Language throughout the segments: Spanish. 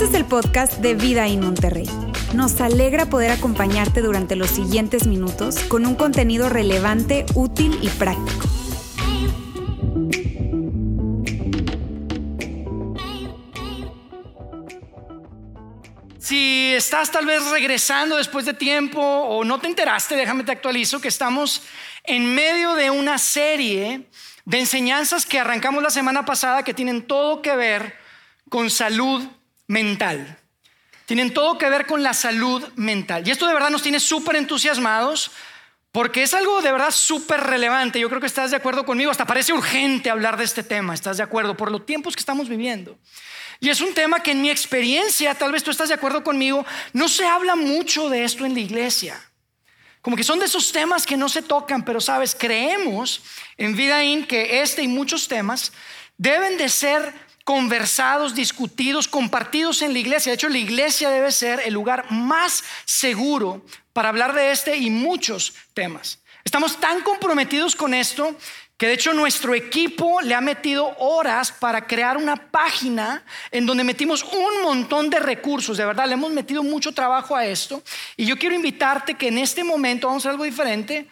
Este es el podcast de Vida en Monterrey. Nos alegra poder acompañarte durante los siguientes minutos con un contenido relevante, útil y práctico. Si estás tal vez regresando después de tiempo o no te enteraste, déjame te actualizo que estamos en medio de una serie de enseñanzas que arrancamos la semana pasada que tienen todo que ver con salud mental. Tienen todo que ver con la salud mental. Y esto de verdad nos tiene súper entusiasmados porque es algo de verdad súper relevante. Yo creo que estás de acuerdo conmigo. Hasta parece urgente hablar de este tema. ¿Estás de acuerdo? Por los tiempos que estamos viviendo. Y es un tema que en mi experiencia, tal vez tú estás de acuerdo conmigo, no se habla mucho de esto en la iglesia. Como que son de esos temas que no se tocan, pero sabes, creemos en Vida In que este y muchos temas deben de ser conversados, discutidos, compartidos en la iglesia. De hecho, la iglesia debe ser el lugar más seguro para hablar de este y muchos temas. Estamos tan comprometidos con esto que de hecho nuestro equipo le ha metido horas para crear una página en donde metimos un montón de recursos, de verdad, le hemos metido mucho trabajo a esto. Y yo quiero invitarte que en este momento vamos a hacer algo diferente.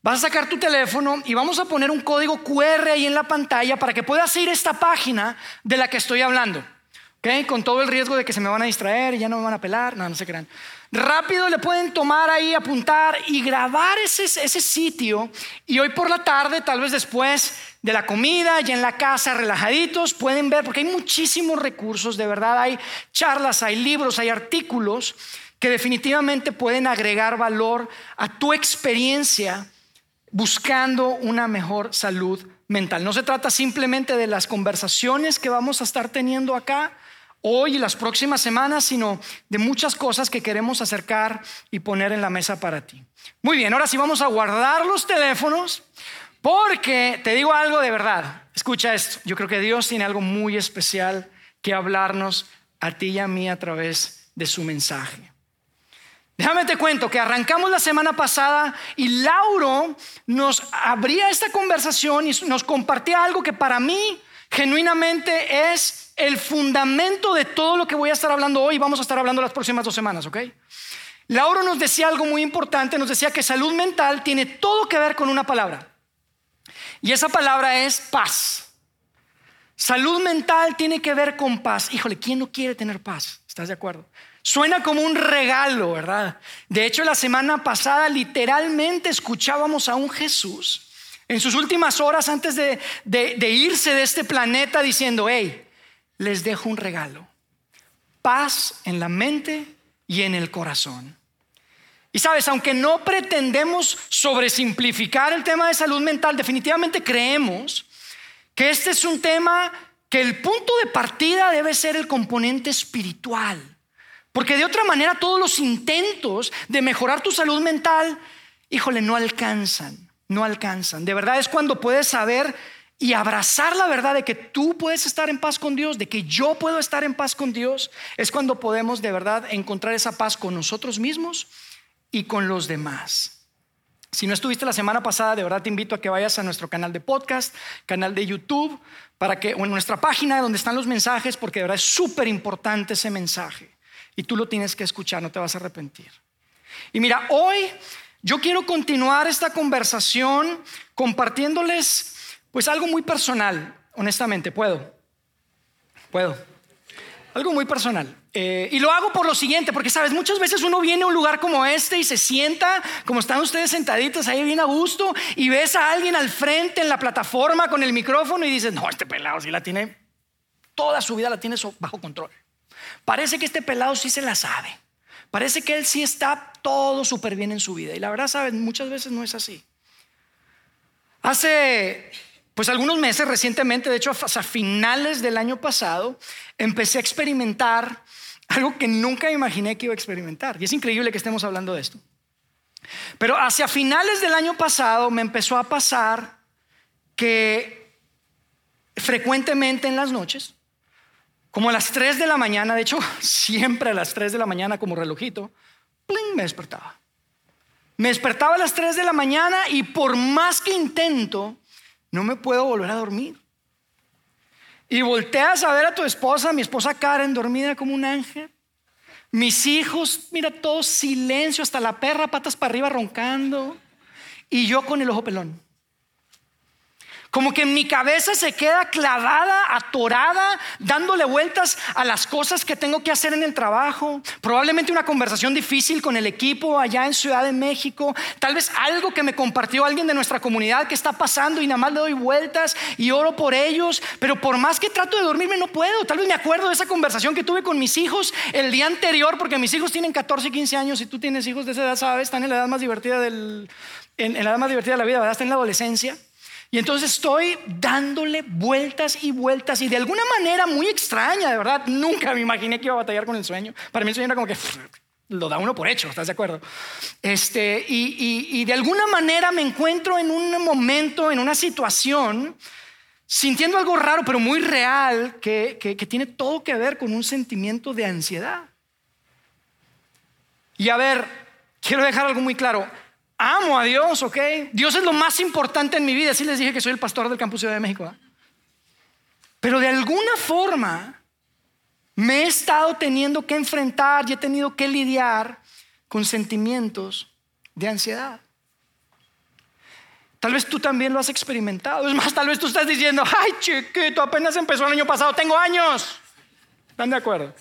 Vas a sacar tu teléfono y vamos a poner un código QR ahí en la pantalla para que puedas ir a esta página de la que estoy hablando. ¿Ok? Con todo el riesgo de que se me van a distraer y ya no me van a pelar. No, no se crean. Rápido le pueden tomar ahí, apuntar y grabar ese, ese sitio. Y hoy por la tarde, tal vez después de la comida, ya en la casa, relajaditos, pueden ver, porque hay muchísimos recursos, de verdad. Hay charlas, hay libros, hay artículos que definitivamente pueden agregar valor a tu experiencia buscando una mejor salud mental. No se trata simplemente de las conversaciones que vamos a estar teniendo acá hoy y las próximas semanas, sino de muchas cosas que queremos acercar y poner en la mesa para ti. Muy bien, ahora sí vamos a guardar los teléfonos porque te digo algo de verdad. Escucha esto, yo creo que Dios tiene algo muy especial que hablarnos a ti y a mí a través de su mensaje. Déjame te cuento que arrancamos la semana pasada y Lauro nos abría esta conversación y nos compartía algo que para mí genuinamente es el fundamento de todo lo que voy a estar hablando hoy y vamos a estar hablando las próximas dos semanas, ¿ok? Lauro nos decía algo muy importante, nos decía que salud mental tiene todo que ver con una palabra. Y esa palabra es paz. Salud mental tiene que ver con paz. Híjole, ¿quién no quiere tener paz? ¿Estás de acuerdo? Suena como un regalo, ¿verdad? De hecho, la semana pasada literalmente escuchábamos a un Jesús en sus últimas horas antes de, irse de este planeta diciendo, hey, les dejo un regalo, paz en la mente y en el corazón. Y sabes, aunque no pretendemos sobresimplificar el tema de salud mental, definitivamente creemos que este es un tema que el punto de partida debe ser el componente espiritual. Porque de otra manera todos los intentos de mejorar tu salud mental, híjole, no alcanzan, no alcanzan. De verdad es cuando puedes saber y abrazar la verdad de que tú puedes estar en paz con Dios, de que yo puedo estar en paz con Dios, es cuando podemos de verdad encontrar esa paz con nosotros mismos y con los demás. Si no estuviste la semana pasada, de verdad te invito a que vayas a nuestro canal de podcast, canal de YouTube, para que, o en nuestra página donde están los mensajes, porque de verdad es súper importante ese mensaje. Y tú lo tienes que escuchar, no te vas a arrepentir. Y mira, hoy yo quiero continuar esta conversación compartiéndoles pues algo muy personal, honestamente, puedo. Puedo. Algo muy personal. Eh, y lo hago por lo siguiente, porque sabes, muchas veces uno viene a un lugar como este y se sienta, como están ustedes sentaditos ahí bien a gusto, y ves a alguien al frente en la plataforma con el micrófono y dices, no, este pelado sí la tiene, toda su vida la tiene bajo control. Parece que este pelado sí se la sabe. Parece que él sí está todo súper bien en su vida. Y la verdad, saben, muchas veces no es así. Hace pues algunos meses recientemente, de hecho a finales del año pasado, empecé a experimentar algo que nunca imaginé que iba a experimentar. Y es increíble que estemos hablando de esto. Pero hacia finales del año pasado me empezó a pasar que frecuentemente en las noches como a las 3 de la mañana, de hecho, siempre a las 3 de la mañana como relojito, me despertaba. Me despertaba a las 3 de la mañana y por más que intento, no me puedo volver a dormir. y volteas a ver a tu esposa, mi esposa Karen, dormida como un ángel. Mis hijos, mira, todo silencio, hasta la perra, patas para arriba roncando. Y yo con el ojo pelón. Como que en mi cabeza se queda clavada, atorada, dándole vueltas a las cosas que tengo que hacer en el trabajo. Probablemente una conversación difícil con el equipo allá en Ciudad de México. Tal vez algo que me compartió alguien de nuestra comunidad que está pasando y nada más le doy vueltas y oro por ellos. Pero por más que trato de dormirme no puedo. Tal vez me acuerdo de esa conversación que tuve con mis hijos el día anterior, porque mis hijos tienen 14 y 15 años y tú tienes hijos de esa edad, sabes, están en la edad más divertida del, en, en la edad más divertida de la vida, ¿verdad? Están en la adolescencia. Y entonces estoy dándole vueltas y vueltas y de alguna manera muy extraña, de verdad, nunca me imaginé que iba a batallar con el sueño. Para mí el sueño era como que lo da uno por hecho, ¿estás de acuerdo? Este, y, de alguna manera me encuentro en un momento, en una situación, sintiendo algo raro, pero muy real, que, que tiene todo que ver con un sentimiento de ansiedad. Y a ver, quiero dejar algo muy claro amo a Dios, ¿ok? Dios es lo más importante en mi vida. Así les dije que soy el pastor del Campus Ciudad de México. Pero de alguna forma me he estado teniendo que enfrentar y he tenido que lidiar con sentimientos de ansiedad. Tal vez tú también lo has experimentado. Es más, tal vez tú estás diciendo, ay chiquito, apenas empezó el año pasado, tengo años. ¿Están de acuerdo?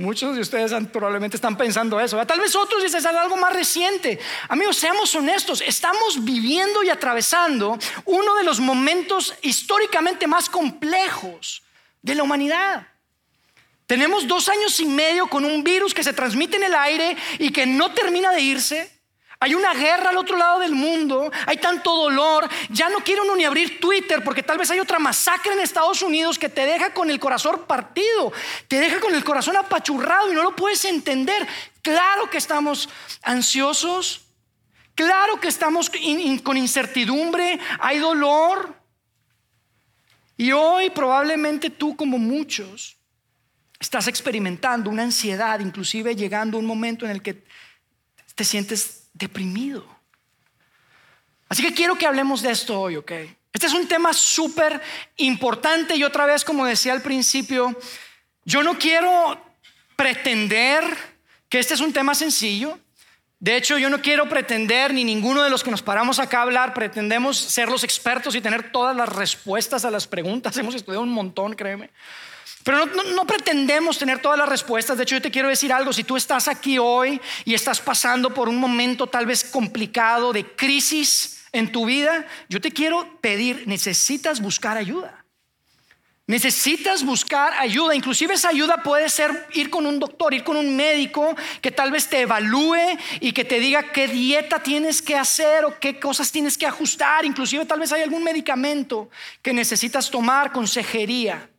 Muchos de ustedes probablemente están pensando eso. Tal vez otros dicen algo más reciente. Amigos, seamos honestos. Estamos viviendo y atravesando uno de los momentos históricamente más complejos de la humanidad. Tenemos dos años y medio con un virus que se transmite en el aire y que no termina de irse. Hay una guerra al otro lado del mundo, hay tanto dolor. Ya no quiero uno ni abrir Twitter porque tal vez hay otra masacre en Estados Unidos que te deja con el corazón partido, te deja con el corazón apachurrado y no lo puedes entender. Claro que estamos ansiosos, claro que estamos con incertidumbre, hay dolor. Y hoy probablemente tú como muchos estás experimentando una ansiedad, inclusive llegando a un momento en el que te sientes deprimido. Así que quiero que hablemos de esto hoy, ¿ok? Este es un tema súper importante y otra vez, como decía al principio, yo no quiero pretender que este es un tema sencillo. De hecho, yo no quiero pretender, ni ninguno de los que nos paramos acá a hablar, pretendemos ser los expertos y tener todas las respuestas a las preguntas. Hemos estudiado un montón, créeme. Pero no, pretendemos tener todas las respuestas. De hecho, yo te quiero decir algo. Si tú estás aquí hoy y estás pasando por un momento tal vez complicado de crisis en tu vida, yo te quiero pedir, necesitas buscar ayuda. Necesitas buscar ayuda. Inclusive esa ayuda puede ser ir con un doctor, ir con un médico que tal vez te evalúe y que te diga qué dieta tienes que hacer o qué cosas tienes que ajustar. Inclusive tal vez hay algún medicamento que necesitas tomar, consejería.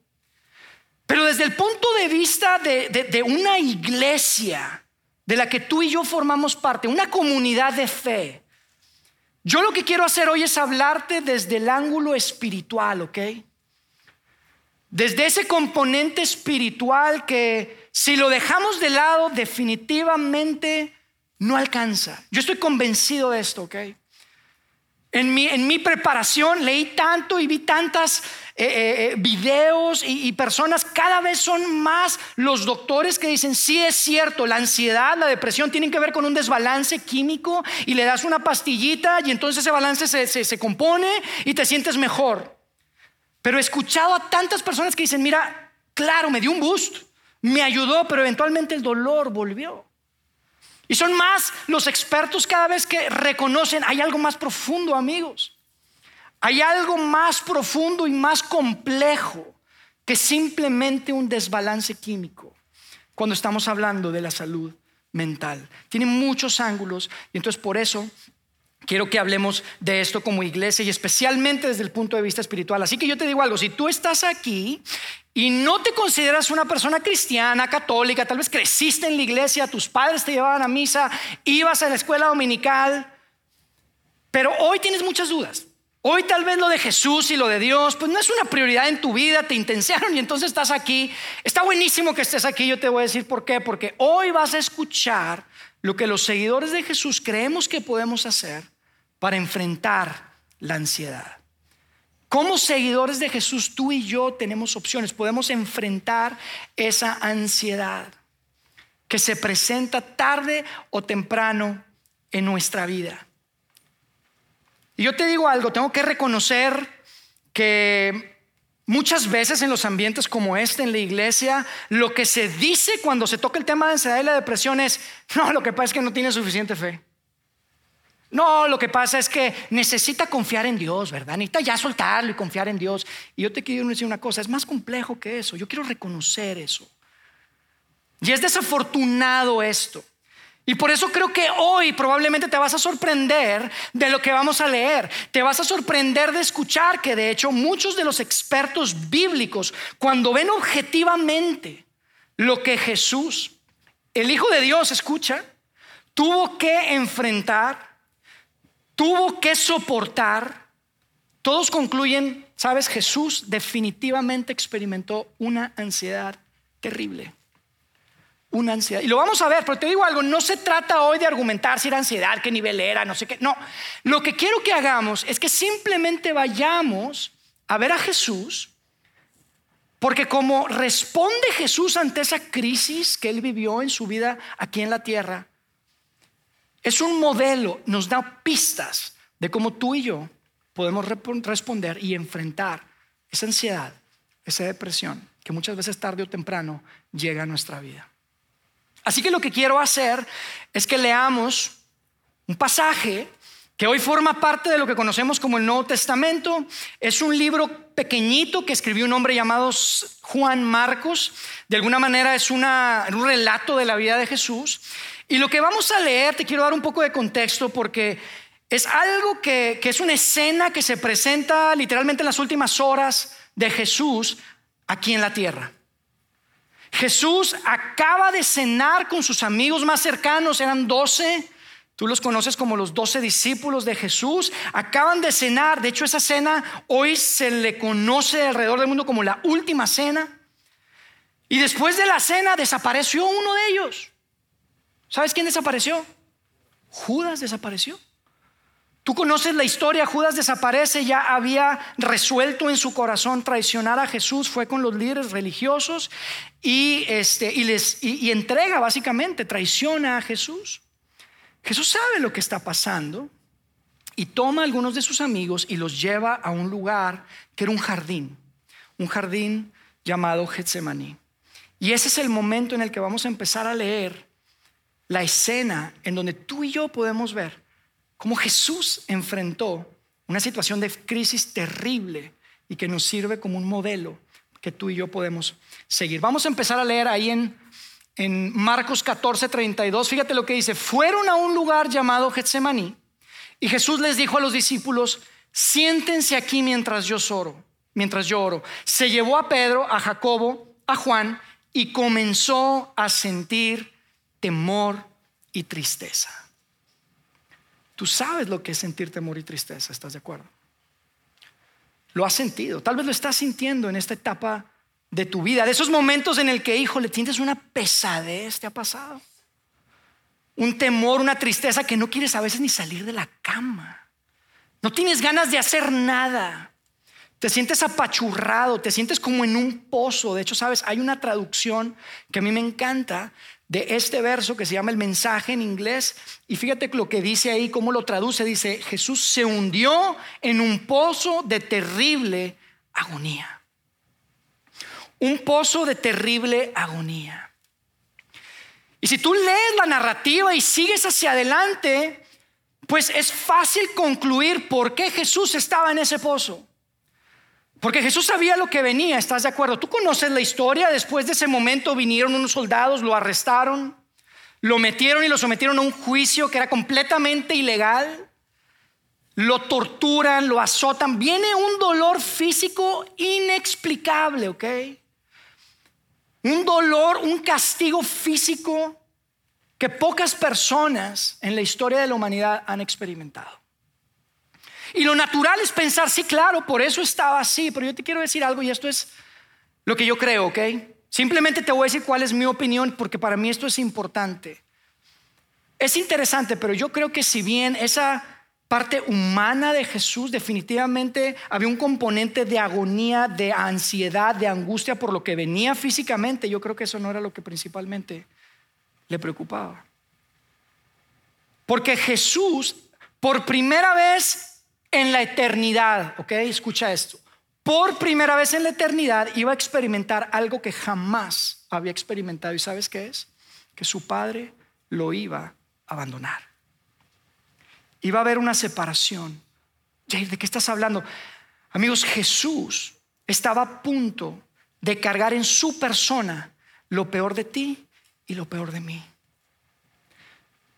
Pero desde el punto de vista de, una iglesia de la que tú y yo formamos parte, una comunidad de fe, yo lo que quiero hacer hoy es hablarte desde el ángulo espiritual, ¿ok? Desde ese componente espiritual que si lo dejamos de lado definitivamente no alcanza. Yo estoy convencido de esto, ¿ok? En mi, en mi preparación leí tanto y vi tantas eh, eh, eh, videos y, personas, cada vez son más los doctores que dicen, sí es cierto, la ansiedad, la depresión tienen que ver con un desbalance químico y le das una pastillita y entonces ese balance se, se compone y te sientes mejor. Pero he escuchado a tantas personas que dicen, mira, claro, me dio un boost, me ayudó, pero eventualmente el dolor volvió. Y son más los expertos cada vez que reconocen, hay algo más profundo, amigos. Hay algo más profundo y más complejo que simplemente un desbalance químico cuando estamos hablando de la salud mental. Tiene muchos ángulos y entonces por eso quiero que hablemos de esto como iglesia y especialmente desde el punto de vista espiritual. Así que yo te digo algo, si tú estás aquí y no te consideras una persona cristiana, católica, tal vez creciste en la iglesia, tus padres te llevaban a misa, ibas a la escuela dominical, pero hoy tienes muchas dudas. Hoy tal vez lo de Jesús y lo de Dios, pues no es una prioridad en tu vida, te intensiaron y entonces estás aquí. Está buenísimo que estés aquí, yo te voy a decir por qué, porque hoy vas a escuchar lo que los seguidores de Jesús creemos que podemos hacer para enfrentar la ansiedad. Como seguidores de Jesús, tú y yo tenemos opciones. Podemos enfrentar esa ansiedad que se presenta tarde o temprano en nuestra vida. Y yo te digo algo, tengo que reconocer que muchas veces en los ambientes como este, en la iglesia, lo que se dice cuando se toca el tema de ansiedad y la depresión es, no, lo que pasa es que no tiene suficiente fe. No, lo que pasa es que necesita confiar en Dios, ¿verdad? Necesita ya soltarlo y confiar en Dios. Y yo te quiero decir una cosa, es más complejo que eso. Yo quiero reconocer eso. Y es desafortunado esto. Y por eso creo que hoy probablemente te vas a sorprender de lo que vamos a leer. Te vas a sorprender de escuchar que de hecho muchos de los expertos bíblicos, cuando ven objetivamente lo que Jesús, el Hijo de Dios, escucha, tuvo que enfrentar, tuvo que soportar, todos concluyen, sabes, Jesús definitivamente experimentó una ansiedad terrible. Una ansiedad. Y lo vamos a ver, pero te digo algo, no se trata hoy de argumentar si era ansiedad, qué nivel era, no sé qué. No, lo que quiero que hagamos es que simplemente vayamos a ver a Jesús, porque como responde Jesús ante esa crisis que él vivió en su vida aquí en la tierra, es un modelo, nos da pistas de cómo tú y yo podemos responder y enfrentar esa ansiedad, esa depresión que muchas veces tarde o temprano llega a nuestra vida. Así que lo que quiero hacer es que leamos un pasaje que hoy forma parte de lo que conocemos como el Nuevo Testamento. Es un libro pequeñito que escribió un hombre llamado Juan Marcos. De alguna manera es un relato de la vida de Jesús. Y lo que vamos a leer, te quiero dar un poco de contexto porque es algo que, es una escena que se presenta literalmente en las últimas horas de Jesús aquí en la tierra. Jesús acaba de cenar con sus amigos más cercanos, eran doce. Tú los conoces como los doce discípulos de Jesús. Acaban de cenar. De hecho, esa cena hoy se le conoce alrededor del mundo como la última cena. Y después de la cena desapareció uno de ellos. ¿Sabes quién desapareció? Judas desapareció. Tú conoces la historia, Judas desaparece, ya había resuelto en su corazón traicionar a Jesús, fue con los líderes religiosos y, este, y y entrega básicamente, traiciona a Jesús. Jesús sabe lo que está pasando y toma a algunos de sus amigos y los lleva a un lugar que era un jardín, un jardín llamado Getsemaní. Y ese es el momento en el que vamos a empezar a leer la escena en donde tú y yo podemos ver cómo Jesús enfrentó una situación de crisis terrible y que nos sirve como un modelo que tú y yo podemos seguir. Vamos a empezar a leer ahí en, en Marcos 14, 32. Fíjate lo que dice. Fueron a un lugar llamado Getsemaní y Jesús les dijo a los discípulos, siéntense aquí mientras yo oro, mientras yo oro. Se llevó a Pedro, a Jacobo, a Juan y comenzó a sentir temor y tristeza. Tú sabes lo que es sentir temor y tristeza, ¿estás de acuerdo? Lo has sentido, tal vez lo estás sintiendo en esta etapa de tu vida, de esos momentos en el que, hijo, le tienes una pesadez, ¿te ha pasado? Un temor, una tristeza que no quieres a veces ni salir de la cama. No tienes ganas de hacer nada. Te sientes apachurrado, te sientes como en un pozo. De hecho, sabes, hay una traducción que a mí me encanta de este verso que se llama el mensaje en inglés. Y fíjate lo que dice ahí, cómo lo traduce. Dice, Jesús se hundió en un pozo de terrible agonía. Un pozo de terrible agonía. Y si tú lees la narrativa y sigues hacia adelante, pues es fácil concluir por qué Jesús estaba en ese pozo. Porque Jesús sabía lo que venía, ¿estás de acuerdo? Tú conoces la historia, después de ese momento vinieron unos soldados, lo arrestaron, lo metieron y lo sometieron a un juicio que era completamente ilegal, lo torturan, lo azotan, viene un dolor físico inexplicable, ¿ok? Un dolor, un castigo físico que pocas personas en la historia de la humanidad han experimentado. Y lo natural es pensar, sí, claro, por eso estaba así, pero yo te quiero decir algo y esto es lo que yo creo, ¿ok? Simplemente te voy a decir cuál es mi opinión porque para mí esto es importante. Es interesante, pero yo creo que si bien esa parte humana de Jesús, definitivamente había un componente de agonía, de ansiedad, de angustia por lo que venía físicamente. Yo creo que eso no era lo que principalmente le preocupaba. Porque Jesús, por primera vez en la eternidad, ok, escucha esto, por primera vez en la eternidad iba a experimentar algo que jamás había experimentado. ¿Y sabes qué es? Que su padre lo iba a abandonar. Iba a haber una separación. ¿de qué estás hablando? Amigos, Jesús estaba a punto de cargar en su persona lo peor de ti y lo peor de mí.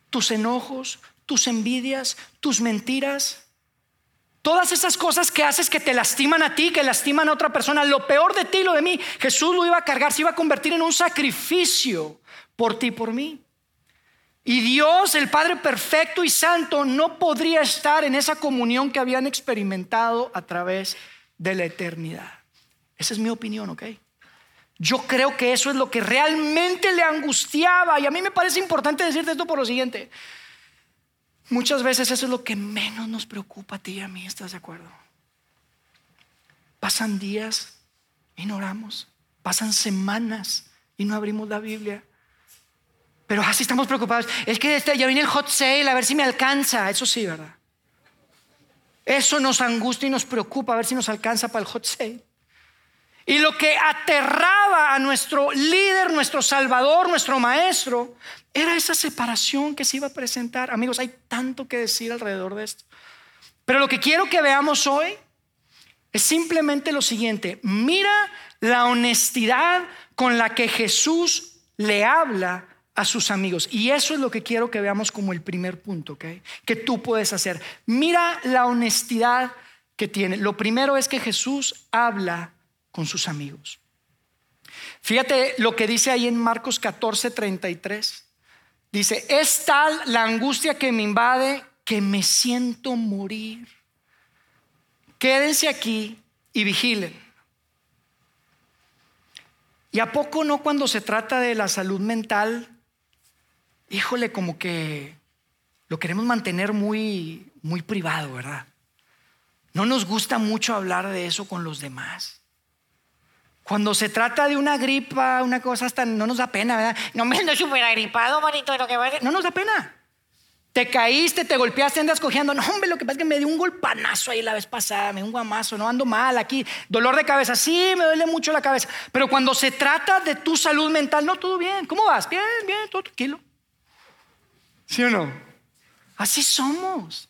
Tus enojos, tus envidias, tus mentiras, todas esas cosas que haces que te lastiman a ti, que lastiman a otra persona, lo peor de ti lo de mí, Jesús lo iba a cargar, se iba a convertir en un sacrificio por ti y por mí. Y Dios, el Padre perfecto y santo, no podría estar en esa comunión que habían experimentado a través de la eternidad. Esa es mi opinión, ¿ok? Yo creo que eso es lo que realmente le angustiaba. Y a mí me parece importante decirte esto por lo siguiente. Muchas veces eso es lo que menos nos preocupa a ti y a mí, ¿estás de acuerdo? Pasan días y no oramos. Pasan semanas y no abrimos la Biblia. Pero así estamos preocupados. Es que este, ya viene el hot sale, a ver si me alcanza. Eso sí, ¿verdad? Eso nos angustia y nos preocupa, a ver si nos alcanza para el hot sale. Y lo que aterraba a nuestro líder, nuestro salvador, nuestro maestro, era esa separación que se iba a presentar. Amigos, hay tanto que decir alrededor de esto. Pero lo que quiero que veamos hoy es simplemente lo siguiente. Mira la honestidad con la que Jesús le habla a sus amigos. Y eso es lo que quiero que veamos como el primer punto, ¿ok? Que tú puedes hacer. Mira la honestidad que tiene. Lo primero es que Jesús habla con sus amigos. Fíjate lo que dice ahí en Marcos 14, 33. Dice, es tal la angustia que me invade que me siento morir. Quédense aquí y vigilen. ¿Y a poco no cuando se trata de la salud mental híjole, como que lo queremos mantener muy, muy privado, ¿verdad? No nos gusta mucho hablar de eso con los demás. Cuando se trata de una gripa, una cosa hasta no nos da pena, ¿verdad? No me ando súper agripado, manito, lo que va No nos da pena. Te caíste, te golpeaste, andas cogiendo. No, hombre, lo que pasa es que me dio un golpanazo ahí la vez pasada, me dio un guamazo, no ando mal aquí. Dolor de cabeza, sí, me duele mucho la cabeza. Pero cuando se trata de tu salud mental, no, todo bien. ¿Cómo vas? Bien, bien, todo tranquilo. ¿Sí o no? Así somos.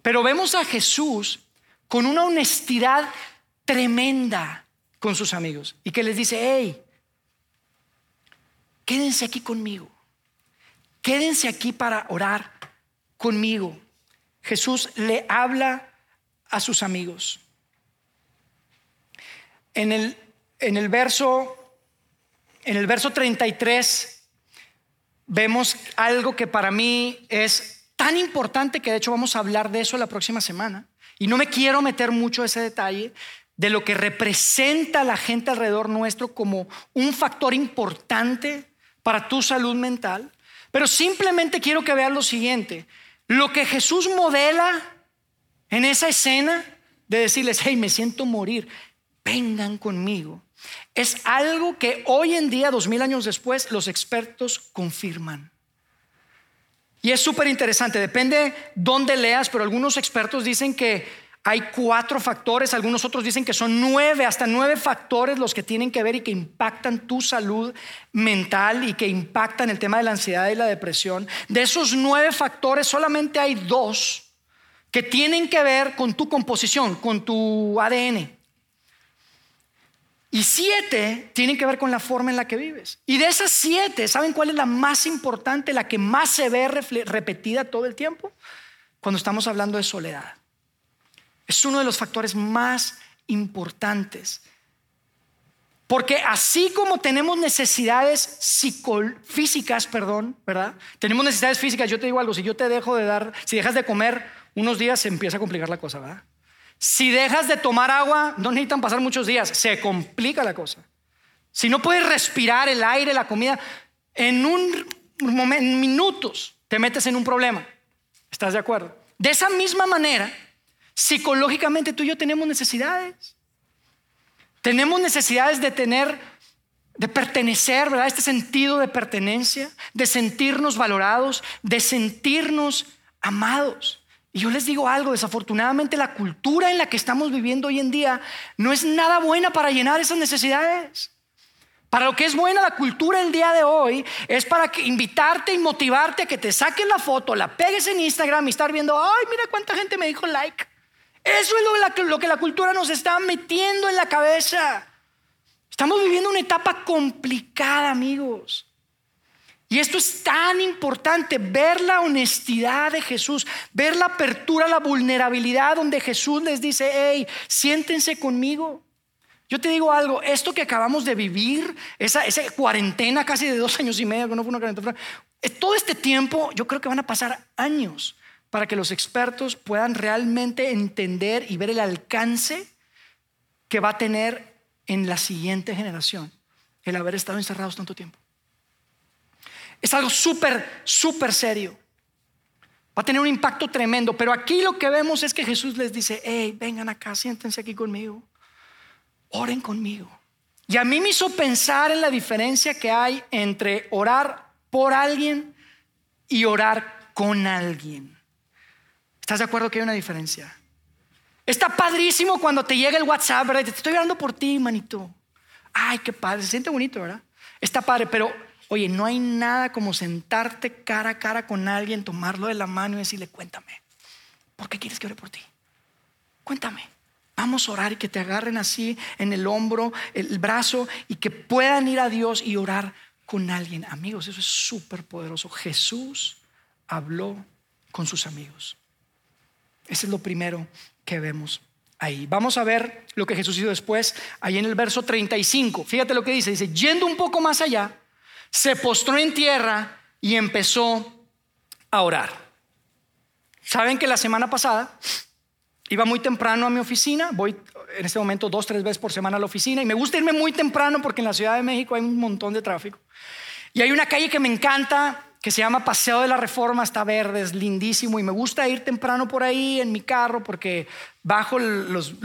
Pero vemos a Jesús con una honestidad tremenda con sus amigos y que les dice, hey, quédense aquí conmigo, quédense aquí para orar conmigo. Jesús le habla a sus amigos. En el, en el verso en el verso 33 vemos algo que para mí es tan importante que de hecho vamos a hablar de eso la próxima semana. Y no me quiero meter mucho ese detalle de lo que representa la gente alrededor nuestro como un factor importante para tu salud mental. Pero simplemente quiero que veas lo siguiente. Lo que Jesús modela en esa escena de decirles, hey, me siento morir, vengan conmigo es algo que hoy en día, dos mil años después, los expertos confirman. Y es súper interesante, depende dónde leas, pero algunos expertos dicen que hay cuatro factores, algunos otros dicen que son nueve, hasta nueve factores los que tienen que ver y que impactan tu salud mental y que impactan el tema de la ansiedad y la depresión. De esos nueve factores solamente hay dos que tienen que ver con tu composición, con tu ADN. Y siete tienen que ver con la forma en la que vives. Y de esas siete, ¿saben cuál es la más importante, la que más se ve repetida todo el tiempo? Cuando estamos hablando de soledad. Es uno de los factores más importantes. Porque así como tenemos necesidades físicas, perdón, ¿verdad? Tenemos necesidades físicas. Yo te digo algo, si yo te dejo de dar, si dejas de comer unos días, se empieza a complicar la cosa, ¿verdad? Si dejas de tomar agua, no necesitan pasar muchos días, se complica la cosa. Si no puedes respirar el aire, la comida, en un minutos te metes en un problema. ¿Estás de acuerdo? De esa misma manera, psicológicamente tú y yo tenemos necesidades. Tenemos necesidades de tener, de pertenecer, ¿verdad? Este sentido de pertenencia, de sentirnos valorados, de sentirnos amados. Y yo les digo algo, desafortunadamente la cultura en la que estamos viviendo hoy en día no es nada buena para llenar esas necesidades. Para lo que es buena la cultura el día de hoy es para invitarte y motivarte a que te saques la foto, la pegues en Instagram y estar viendo, ay, mira cuánta gente me dijo like. Eso es lo, que la cultura nos está metiendo en la cabeza. Estamos viviendo una etapa complicada, amigos. Y esto es tan importante, ver la honestidad de Jesús, ver la apertura, la vulnerabilidad donde Jesús les dice, hey, siéntense conmigo. Yo te digo algo, esto que acabamos de vivir, esa, esa cuarentena casi de dos años y medio, que no fue una cuarentena, todo este tiempo yo creo que van a pasar años para que los expertos puedan realmente entender y ver el alcance que va a tener en la siguiente generación el haber estado encerrados tanto tiempo. Es algo súper, súper serio. Va a tener un impacto tremendo, pero aquí lo que vemos es que Jesús les dice, hey, vengan acá, siéntense aquí conmigo, oren conmigo. Y a mí me hizo pensar en la diferencia que hay entre orar por alguien y orar con alguien. ¿Estás de acuerdo que hay una diferencia? Está padrísimo cuando te llega el WhatsApp, ¿verdad? Te estoy orando por ti, manito. Ay, qué padre, se siente bonito, ¿verdad? Está padre, pero oye, no hay nada como sentarte cara a cara con alguien, tomarlo de la mano y decirle, cuéntame, ¿por qué quieres que ore por ti? Cuéntame. Vamos a orar y que te agarren así en el hombro, el brazo y que puedan ir a Dios y orar con alguien. Amigos, eso es súper poderoso. Jesús habló con sus amigos. Ese es lo primero que vemos ahí. Vamos a ver lo que Jesús hizo después, ahí en el verso 35. Fíjate lo que dice. Dice, yendo un poco más allá, se postró en tierra y empezó a orar. Saben que la semana pasada iba muy temprano a mi oficina, voy en este momento dos, tres veces por semana a la oficina y me gusta irme muy temprano porque en la Ciudad de México hay un montón de tráfico. Y hay una calle que me encanta, que se llama Paseo de la Reforma, está verde, es lindísimo y me gusta ir temprano por ahí en mi carro porque bajo los,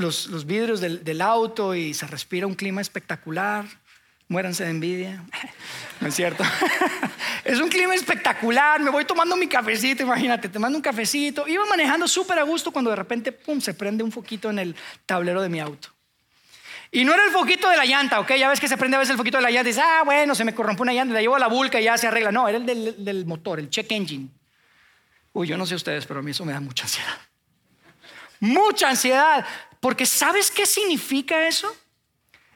vidrios del, auto y se respira un clima espectacular. Muéranse de envidia. No es cierto. es un clima espectacular. Me voy tomando mi cafecito, imagínate, te mando un cafecito. Iba manejando súper a gusto cuando de repente, pum, se prende un foquito en el tablero de mi auto. Y no era el foquito de la llanta, ¿ok? Ya ves que se prende a veces el foquito de la llanta y dices, ah, bueno, se me corrompió una llanta, la llevo a la vulca y ya se arregla. No, era el del, motor, el check engine. Uy, yo no sé ustedes, pero a mí eso me da mucha ansiedad. Mucha ansiedad. Porque ¿sabes qué significa eso?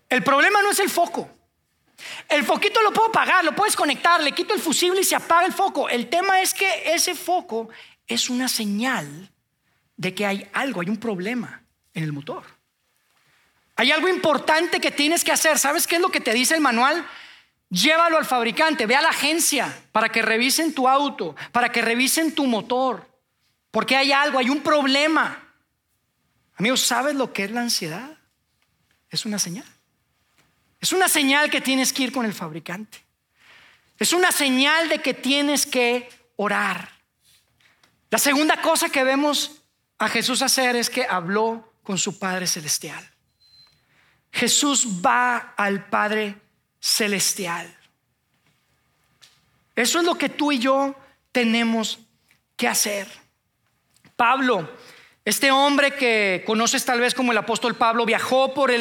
El problema no es el foco. El foquito lo puedo apagar, lo puedes conectar, le quito el fusible y se apaga el foco. El tema es que ese foco es una señal de que hay algo, hay un problema en el motor. Hay algo importante que tienes que hacer. ¿Sabes qué es lo que te dice el manual? Llévalo al fabricante, ve a la agencia para que revisen tu auto, para que revisen tu motor, porque hay algo, hay un problema. Amigos, ¿sabes lo que es la ansiedad? Es una señal. Es una señal que tienes que ir con el fabricante. Es una señal de que tienes que orar. La segunda cosa que vemos a Jesús hacer es que habló con su Padre Celestial. Jesús va al Padre Celestial. Eso es lo que tú y yo tenemos que hacer. Pablo, este hombre que conoces tal vez como el apóstol Pablo, viajó por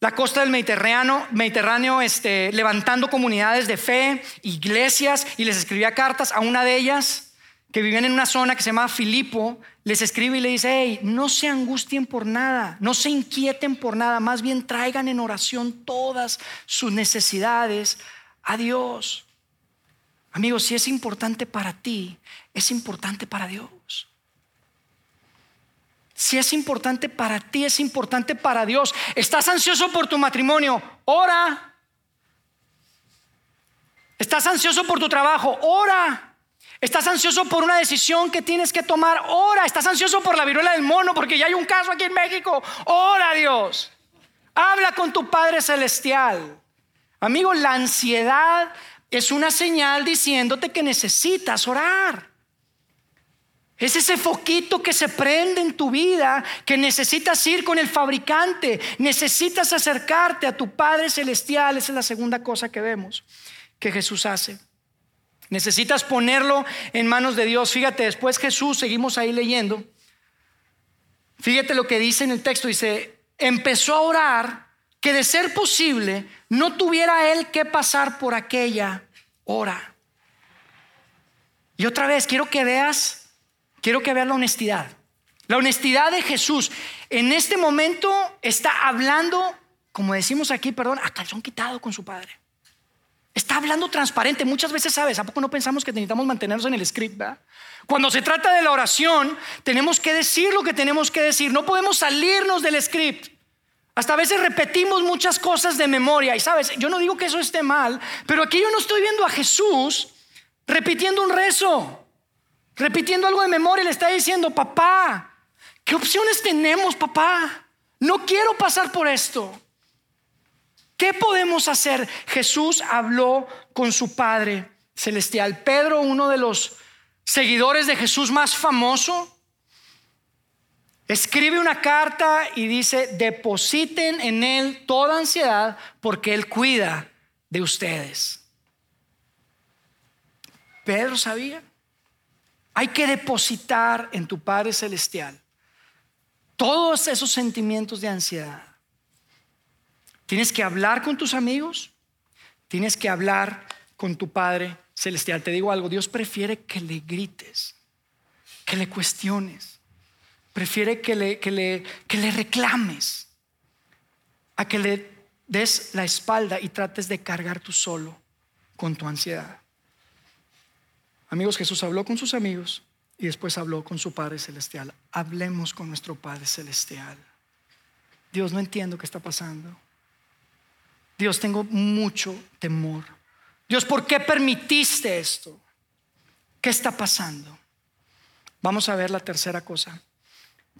la costa del Mediterráneo, Mediterráneo este, levantando comunidades de fe, iglesias, y les escribía cartas a una de ellas que vivían en una zona que se llama Filipo, les escribe y le dice, hey, no se angustien por nada, no se inquieten por nada, más bien traigan en oración todas sus necesidades a Dios. Amigos, si es importante para ti, es importante para Dios. Si es importante para ti, es importante para Dios. ¿Estás ansioso por tu matrimonio? Ora. ¿Estás ansioso por tu trabajo? Ora. Estás ansioso por una decisión que tienes que tomar. Ora. Estás ansioso por la viruela del mono porque ya hay un caso aquí en México. Ora, Dios. Habla con tu Padre Celestial. Amigo, la ansiedad es una señal diciéndote que necesitas orar. Es ese foquito que se prende en tu vida que necesitas ir con el fabricante, necesitas acercarte a tu Padre Celestial. Esa es la segunda cosa que vemos que Jesús hace. Necesitas ponerlo en manos de Dios. Fíjate, después Jesús, seguimos ahí leyendo. Fíjate lo que dice en el texto, dice, empezó a orar que de ser posible no tuviera él que pasar por aquella hora. Y otra vez, quiero que veas quiero que vean la honestidad. La honestidad de Jesús en este momento está hablando, como decimos aquí, perdón, a calzón quitado con su Padre. Está hablando transparente. Muchas veces, ¿sabes? ¿A poco no pensamos que necesitamos mantenernos en el script? Cuando se trata de la oración, tenemos que decir lo que tenemos que decir. No podemos salirnos del script. Hasta a veces repetimos muchas cosas de memoria. Y sabes, yo no digo que eso esté mal, pero aquí yo no estoy viendo a Jesús repitiendo un rezo repitiendo algo de memoria, le está diciendo, papá, ¿qué opciones tenemos, papá? No quiero pasar por esto. ¿Qué podemos hacer? Jesús habló con su Padre Celestial. Pedro, uno de los seguidores de Jesús más famoso, escribe una carta y dice, depositen en Él toda ansiedad porque Él cuida de ustedes. Pedro sabía. Hay que depositar en tu Padre Celestial todos esos sentimientos de ansiedad. Tienes que hablar con tus amigos, tienes que hablar con tu Padre Celestial. Te digo algo, Dios prefiere que le grites, que le cuestiones, prefiere que le, que le, que le reclames, a que le des la espalda y trates de cargar tú solo con tu ansiedad. Amigos, Jesús habló con sus amigos y después habló con su Padre Celestial. Hablemos con nuestro Padre Celestial. Dios, no entiendo qué está pasando. Dios, tengo mucho temor. Dios, ¿por qué permitiste esto? ¿Qué está pasando? Vamos a ver la tercera cosa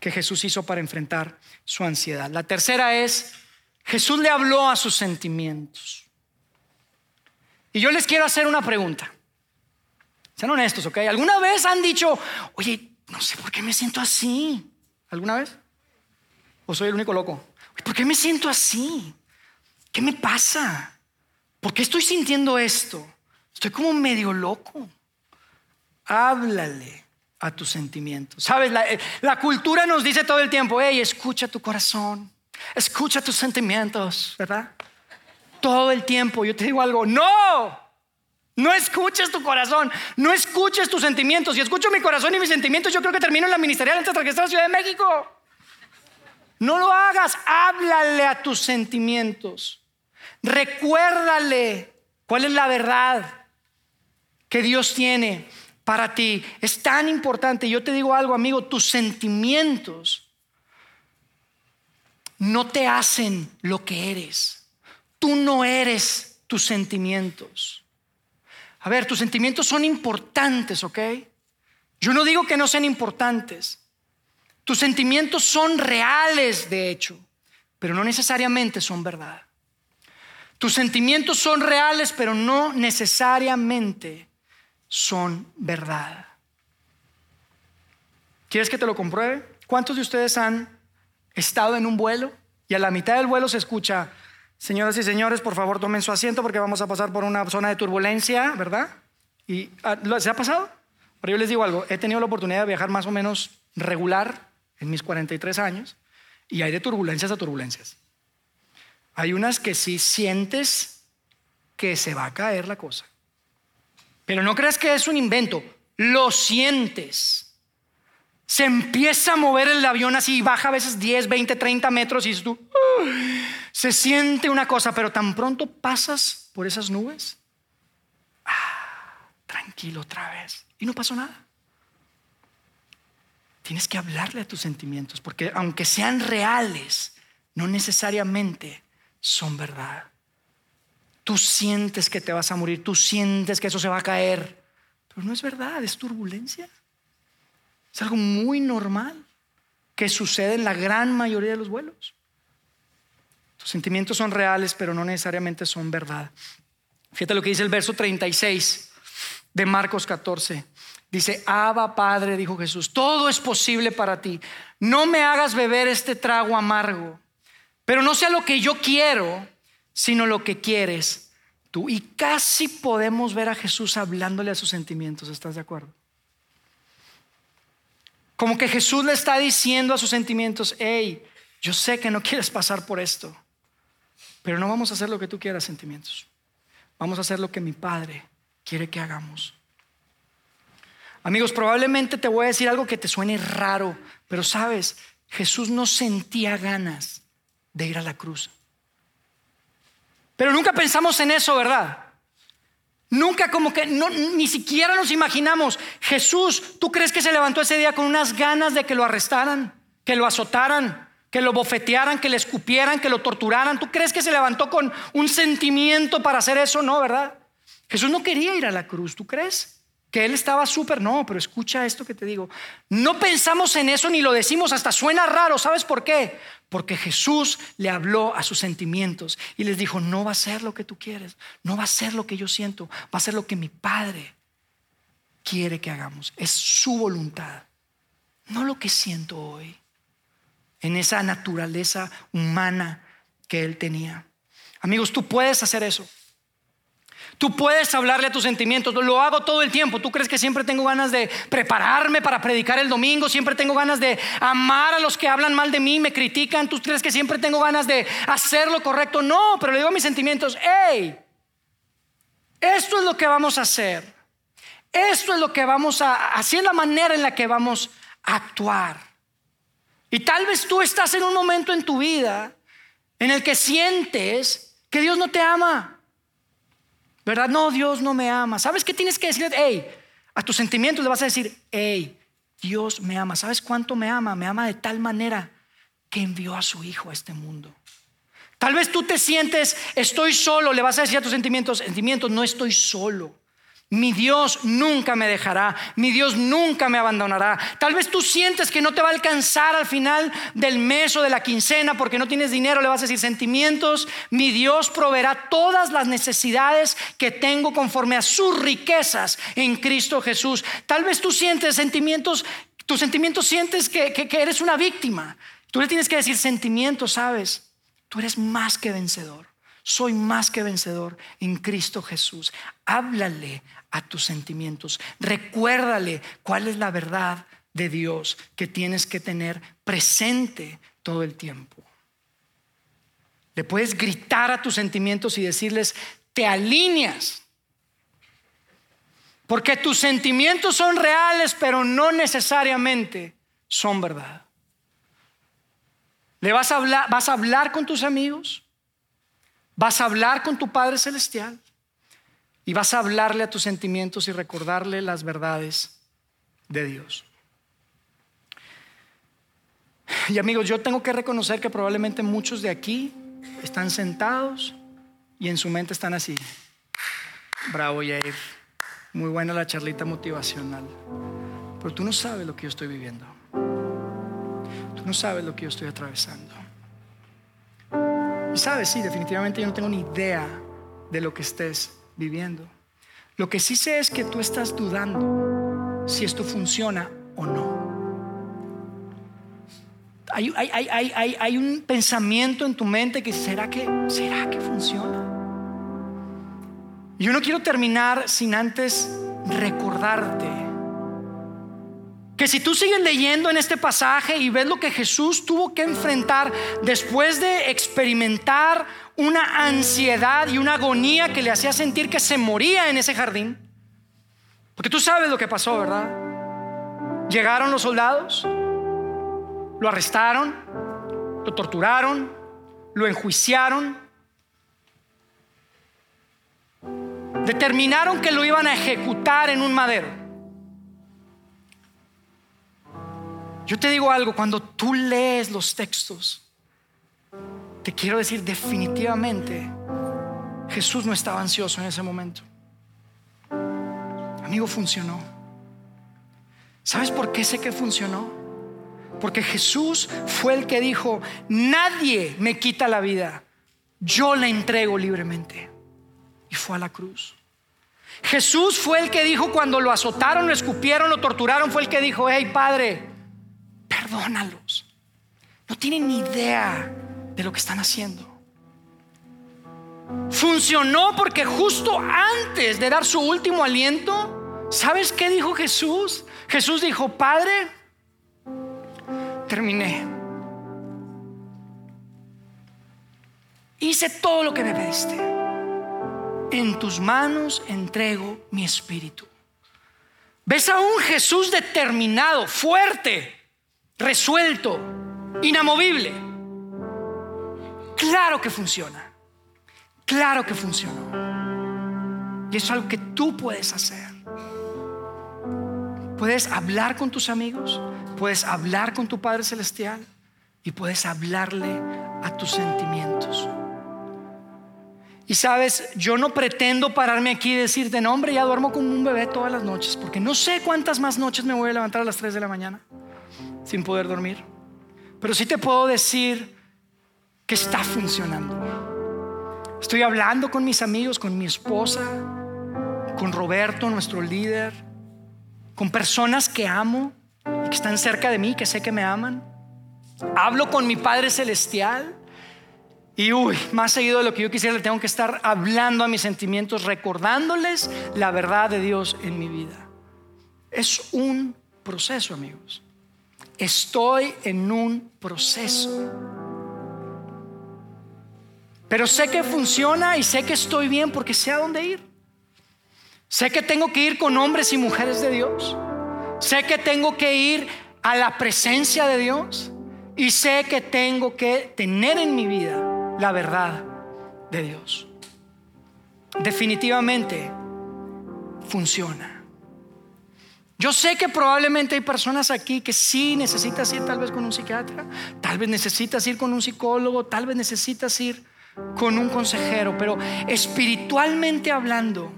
que Jesús hizo para enfrentar su ansiedad. La tercera es, Jesús le habló a sus sentimientos. Y yo les quiero hacer una pregunta. Sean honestos, ¿ok? ¿Alguna vez han dicho, oye, no sé por qué me siento así? ¿Alguna vez? ¿O soy el único loco? ¿Por qué me siento así? ¿Qué me pasa? ¿Por qué estoy sintiendo esto? Estoy como medio loco. Háblale a tus sentimientos. Sabes, la, la, cultura nos dice todo el tiempo, hey, escucha tu corazón, escucha tus sentimientos, ¿verdad? Todo el tiempo. Yo te digo algo, no, no escuches tu corazón, no escuches tus sentimientos. Si escucho mi corazón y mis sentimientos, yo creo que termino en la ministerial antes de regresar a la Ciudad de México. No lo hagas, háblale a tus sentimientos. Recuérdale cuál es la verdad que Dios tiene para ti. Es tan importante. Yo te digo algo, amigo, tus sentimientos no te hacen lo que eres. Tú no eres tus sentimientos. A ver, tus sentimientos son importantes, ¿ok? Yo no digo que no sean importantes. Tus sentimientos son reales, de hecho, pero no necesariamente son verdad. Tus sentimientos son reales, pero no necesariamente son verdad. ¿Quieres que te lo compruebe? ¿Cuántos de ustedes han estado en un vuelo y a la mitad del vuelo se escucha, Señoras y señores, por favor tomen su asiento porque vamos a pasar por una zona de turbulencia, ¿verdad? ¿Y ah, se ha pasado? Pero yo les digo algo, he tenido la oportunidad de viajar más o menos regular en mis 43 años y hay de turbulencias a turbulencias. Hay unas que sí sientes que se va a caer la cosa. Pero no creas que es un invento, lo sientes. Se empieza a mover el avión así, baja a veces 10, 20, 30 metros y tú, se siente una cosa, pero tan pronto pasas por esas nubes, ah, tranquilo otra vez. Y no pasó nada. Tienes que hablarle a tus sentimientos, porque aunque sean reales, no necesariamente son verdad. Tú sientes que te vas a morir, tú sientes que eso se va a caer, pero no es verdad, es turbulencia. Es algo muy normal que sucede en la gran mayoría de los vuelos. Tus sentimientos son reales, pero no necesariamente son verdad. Fíjate lo que dice el verso 36 de Marcos 14. Dice, Abba Padre, dijo Jesús, todo es posible para ti. No me hagas beber este trago amargo, pero no sea lo que yo quiero, sino lo que quieres tú. Y casi podemos ver a Jesús hablándole a sus sentimientos, ¿estás de acuerdo? Como que Jesús le está diciendo a sus sentimientos, hey, yo sé que no quieres pasar por esto, pero no vamos a hacer lo que tú quieras, sentimientos. Vamos a hacer lo que mi Padre quiere que hagamos. Amigos, probablemente te voy a decir algo que te suene raro, pero sabes, Jesús no sentía ganas de ir a la cruz. Pero nunca pensamos en eso, ¿verdad? Nunca como que ni siquiera nos imaginamos, Jesús, ¿tú crees que se levantó ese día con unas ganas de que lo arrestaran, que lo azotaran, que lo bofetearan, que le escupieran, que lo torturaran? ¿Tú crees que se levantó con un sentimiento para hacer eso? No, ¿verdad? Jesús no quería ir a la cruz, ¿tú crees? que él estaba súper, no, pero escucha esto que te digo. No pensamos en eso ni lo decimos, hasta suena raro, ¿sabes por qué? Porque Jesús le habló a sus sentimientos y les dijo, no va a ser lo que tú quieres, no va a ser lo que yo siento, va a ser lo que mi Padre quiere que hagamos. Es su voluntad, no lo que siento hoy, en esa naturaleza humana que él tenía. Amigos, tú puedes hacer eso. Tú puedes hablarle a tus sentimientos, lo hago todo el tiempo. ¿Tú crees que siempre tengo ganas de prepararme para predicar el domingo? Siempre tengo ganas de amar a los que hablan mal de mí, me critican. ¿Tú crees que siempre tengo ganas de hacer lo correcto? No, pero le digo a mis sentimientos, hey, esto es lo que vamos a hacer. Esto es lo que vamos a, así es la manera en la que vamos a actuar. Y tal vez tú estás en un momento en tu vida en el que sientes que Dios no te ama. ¿Verdad? No, Dios no me ama. ¿Sabes qué tienes que decir? Hey, a tus sentimientos le vas a decir, hey, Dios me ama. ¿Sabes cuánto me ama? Me ama de tal manera que envió a su Hijo a este mundo. Tal vez tú te sientes, estoy solo, le vas a decir a tus sentimientos, sentimientos, no estoy solo. Mi Dios nunca me dejará, mi Dios nunca me abandonará. Tal vez tú sientes que no te va a alcanzar al final del mes o de la quincena porque no tienes dinero, le vas a decir sentimientos, mi Dios proveerá todas las necesidades que tengo conforme a sus riquezas en Cristo Jesús. Tal vez tú sientes sentimientos, tus sentimientos sientes que, que eres una víctima. Tú le tienes que decir sentimientos, sabes, tú eres más que vencedor. Soy más que vencedor en Cristo Jesús. Háblale a tus sentimientos. Recuérdale cuál es la verdad de Dios que tienes que tener presente todo el tiempo. Le puedes gritar a tus sentimientos y decirles, te alineas. Porque tus sentimientos son reales, pero no necesariamente son verdad. Le vas a hablar, vas a hablar con tus amigos, Vas a hablar con tu Padre Celestial y vas a hablarle a tus sentimientos y recordarle las verdades de Dios. Y amigos, yo tengo que reconocer que probablemente muchos de aquí están sentados y en su mente están así. Bravo, Jair. Muy buena la charlita motivacional. Pero tú no sabes lo que yo estoy viviendo. Tú no sabes lo que yo estoy atravesando. Y sabes, sí, definitivamente yo no tengo ni idea de lo que estés viviendo. Lo que sí sé es que tú estás dudando si esto funciona o no. Hay, un pensamiento en tu mente que será que, será que funciona. Yo no quiero terminar sin antes recordarte que si tú sigues leyendo en este pasaje y ves lo que Jesús tuvo que enfrentar después de experimentar una ansiedad y una agonía que le hacía sentir que se moría en ese jardín, porque tú sabes lo que pasó, ¿verdad? Llegaron los soldados, lo arrestaron, lo torturaron, lo enjuiciaron, determinaron que lo iban a ejecutar en un madero. Yo te digo algo, cuando tú lees los textos, te quiero decir definitivamente, Jesús no estaba ansioso en ese momento. Amigo, funcionó. ¿Sabes por qué sé que funcionó? Porque Jesús fue el que dijo, nadie me quita la vida, yo la entrego libremente. Y fue a la cruz. Jesús fue el que dijo cuando lo azotaron, lo escupieron, lo torturaron, fue el que dijo, hey Padre, perdónalos. No tienen ni idea lo que están haciendo. Funcionó porque justo antes de dar su último aliento, ¿sabes qué dijo Jesús? Jesús dijo, Padre, terminé. Hice todo lo que me pediste. En tus manos entrego mi espíritu. ¿Ves a un Jesús determinado, fuerte, resuelto, inamovible? Claro que funciona. Claro que funcionó. Y eso es algo que tú puedes hacer. Puedes hablar con tus amigos, puedes hablar con tu Padre Celestial y puedes hablarle a tus sentimientos. Y sabes, yo no pretendo pararme aquí y decirte, no, hombre, ya duermo como un bebé todas las noches, porque no sé cuántas más noches me voy a levantar a las 3 de la mañana sin poder dormir. Pero sí te puedo decir que está funcionando. Estoy hablando con mis amigos, con mi esposa, con Roberto, nuestro líder, con personas que amo que están cerca de mí, que sé que me aman. Hablo con mi Padre Celestial. Y uy, más seguido de lo que yo quisiera, le tengo que estar hablando a mis sentimientos, recordándoles la verdad de Dios en mi vida. Es un proceso, amigos. Estoy en un proceso. Pero sé que funciona y sé que estoy bien porque sé a dónde ir. Sé que tengo que ir con hombres y mujeres de Dios. Sé que tengo que ir a la presencia de Dios. Y sé que tengo que tener en mi vida la verdad de Dios. Definitivamente funciona. Yo sé que probablemente hay personas aquí que sí necesitas ir tal vez con un psiquiatra, tal vez necesitas ir con un psicólogo, tal vez necesitas ir con un consejero, pero espiritualmente hablando,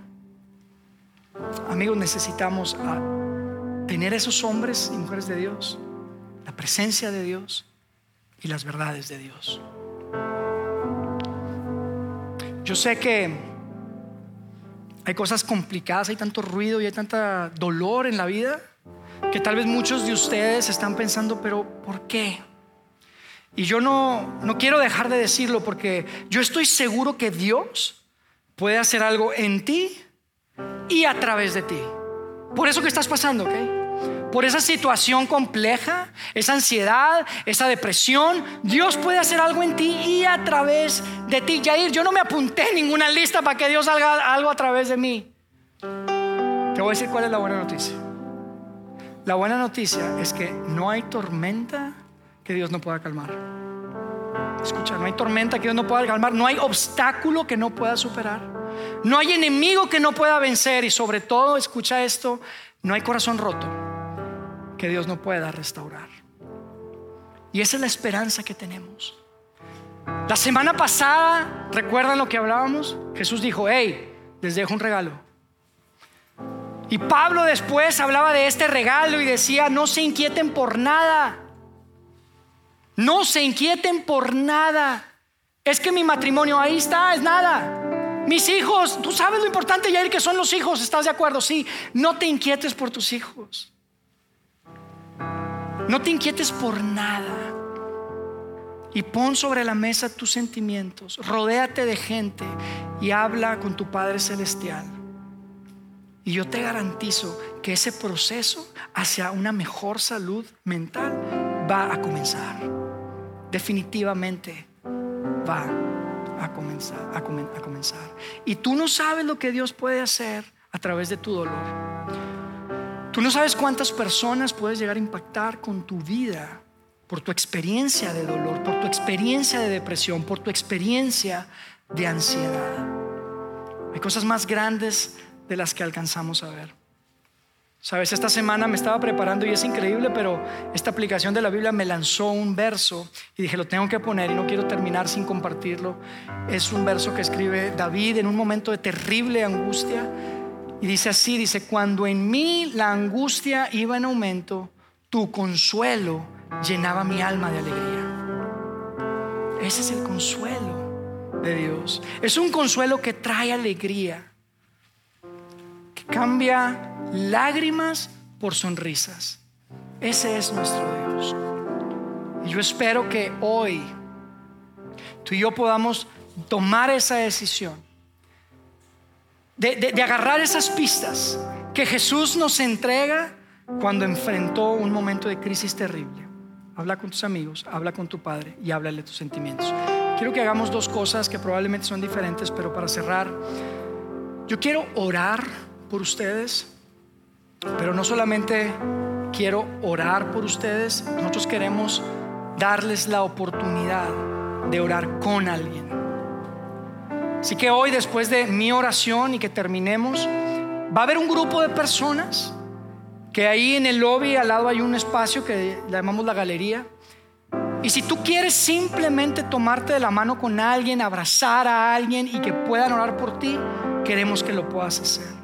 amigos, necesitamos tener esos hombres y mujeres de Dios, la presencia de Dios y las verdades de Dios. Yo sé que hay cosas complicadas, hay tanto ruido y hay tanta dolor en la vida que tal vez muchos de ustedes están pensando, pero ¿por qué? Y yo no, no quiero dejar de decirlo porque yo estoy seguro que Dios puede hacer algo en ti y a través de ti. Por eso que estás pasando, ¿ok? Por esa situación compleja, esa ansiedad, esa depresión, Dios puede hacer algo en ti y a través de ti. Jair, yo no me apunté ninguna lista para que Dios haga algo a través de mí. Te voy a decir cuál es la buena noticia. La buena noticia es que no hay tormenta que Dios no pueda calmar. Escucha, no hay tormenta que Dios no pueda calmar, no hay obstáculo que no pueda superar, no hay enemigo que no pueda vencer y sobre todo, escucha esto, no hay corazón roto que Dios no pueda restaurar. Y esa es la esperanza que tenemos. La semana pasada, ¿recuerdan lo que hablábamos? Jesús dijo, hey, les dejo un regalo. Y Pablo después hablaba de este regalo y decía, no se inquieten por nada. No se inquieten por nada. Es que mi matrimonio ahí está, es nada. Mis hijos, tú sabes lo importante, Yair, que son los hijos, ¿estás de acuerdo? Sí, no te inquietes por tus hijos. No te inquietes por nada. Y pon sobre la mesa tus sentimientos. Rodéate de gente y habla con tu Padre Celestial. Y yo te garantizo que ese proceso hacia una mejor salud mental va a comenzar definitivamente va a comenzar, a, comenzar. Y tú no sabes lo que Dios puede hacer a través de tu dolor. Tú no sabes cuántas personas puedes llegar a impactar con tu vida por tu experiencia de dolor, por tu experiencia de depresión, por tu experiencia de ansiedad. Hay cosas más grandes de las que alcanzamos a ver. Sabes, esta semana me estaba preparando y es increíble, pero esta aplicación de la Biblia me lanzó un verso y dije, lo tengo que poner y no quiero terminar sin compartirlo. Es un verso que escribe David en un momento de terrible angustia y dice así, dice, cuando en mí la angustia iba en aumento, tu consuelo llenaba mi alma de alegría. Ese es el consuelo de Dios. Es un consuelo que trae alegría. Cambia lágrimas por sonrisas. Ese es nuestro Dios. Y yo espero que hoy tú y yo podamos tomar esa decisión de, agarrar esas pistas que Jesús nos entrega cuando enfrentó un momento de crisis terrible. Habla con tus amigos, habla con tu padre y háblale tus sentimientos. Quiero que hagamos dos cosas que probablemente son diferentes, pero para cerrar, yo quiero orar por ustedes, pero no solamente quiero orar por ustedes, nosotros queremos darles la oportunidad de orar con alguien. Así que hoy, después de mi oración y que terminemos, va a haber un grupo de personas que ahí en el lobby al lado hay un espacio que llamamos la galería. Y si tú quieres simplemente tomarte de la mano con alguien, abrazar a alguien y que puedan orar por ti, queremos que lo puedas hacer.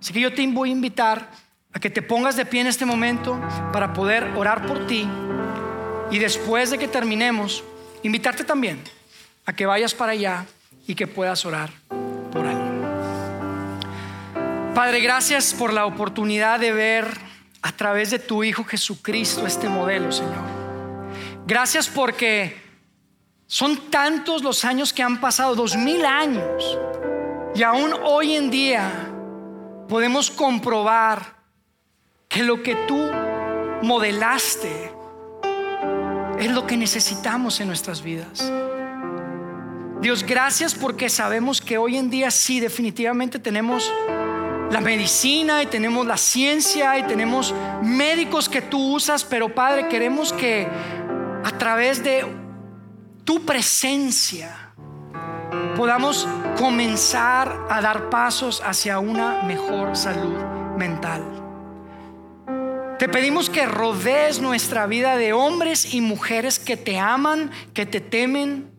Así que yo te voy a invitar a que te pongas de pie en este momento para poder orar por ti y después de que terminemos, invitarte también a que vayas para allá y que puedas orar por alguien. Padre, gracias por la oportunidad de ver a través de tu Hijo Jesucristo este modelo, Señor. Gracias porque son tantos los años que han pasado, dos mil años, y aún hoy en día podemos comprobar que lo que tú modelaste es lo que necesitamos en nuestras vidas. Dios, gracias porque sabemos que hoy en día sí, definitivamente tenemos la medicina y tenemos la ciencia y tenemos médicos que tú usas, pero Padre, queremos que a través de tu presencia podamos comenzar a dar pasos hacia una mejor salud mental. Te pedimos que rodees nuestra vida de hombres y mujeres que te aman, que te temen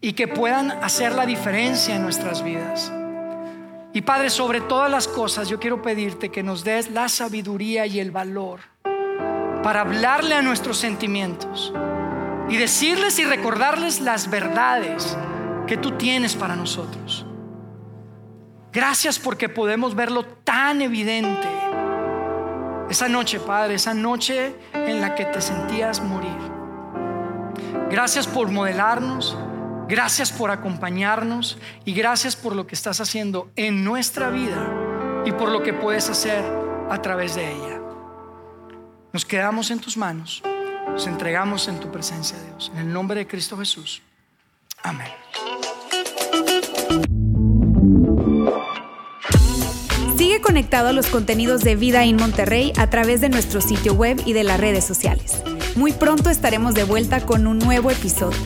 y que puedan hacer la diferencia en nuestras vidas. Y Padre, sobre todas las cosas, yo quiero pedirte que nos des la sabiduría y el valor para hablarle a nuestros sentimientos y decirles y recordarles las verdades que tú tienes para nosotros. Gracias porque podemos verlo tan evidente. Esa noche, Padre, esa noche en la que te sentías morir. Gracias por modelarnos. Gracias por acompañarnos y gracias por lo que estás haciendo en nuestra vida y por lo que puedes hacer a través de ella. Nos quedamos en tus manos, nos entregamos en tu presencia, Dios. En el nombre de Cristo Jesús. Amén. Sigue conectado a los contenidos de Vida en Monterrey a través de nuestro sitio web y de las redes sociales. Muy pronto estaremos de vuelta con un nuevo episodio.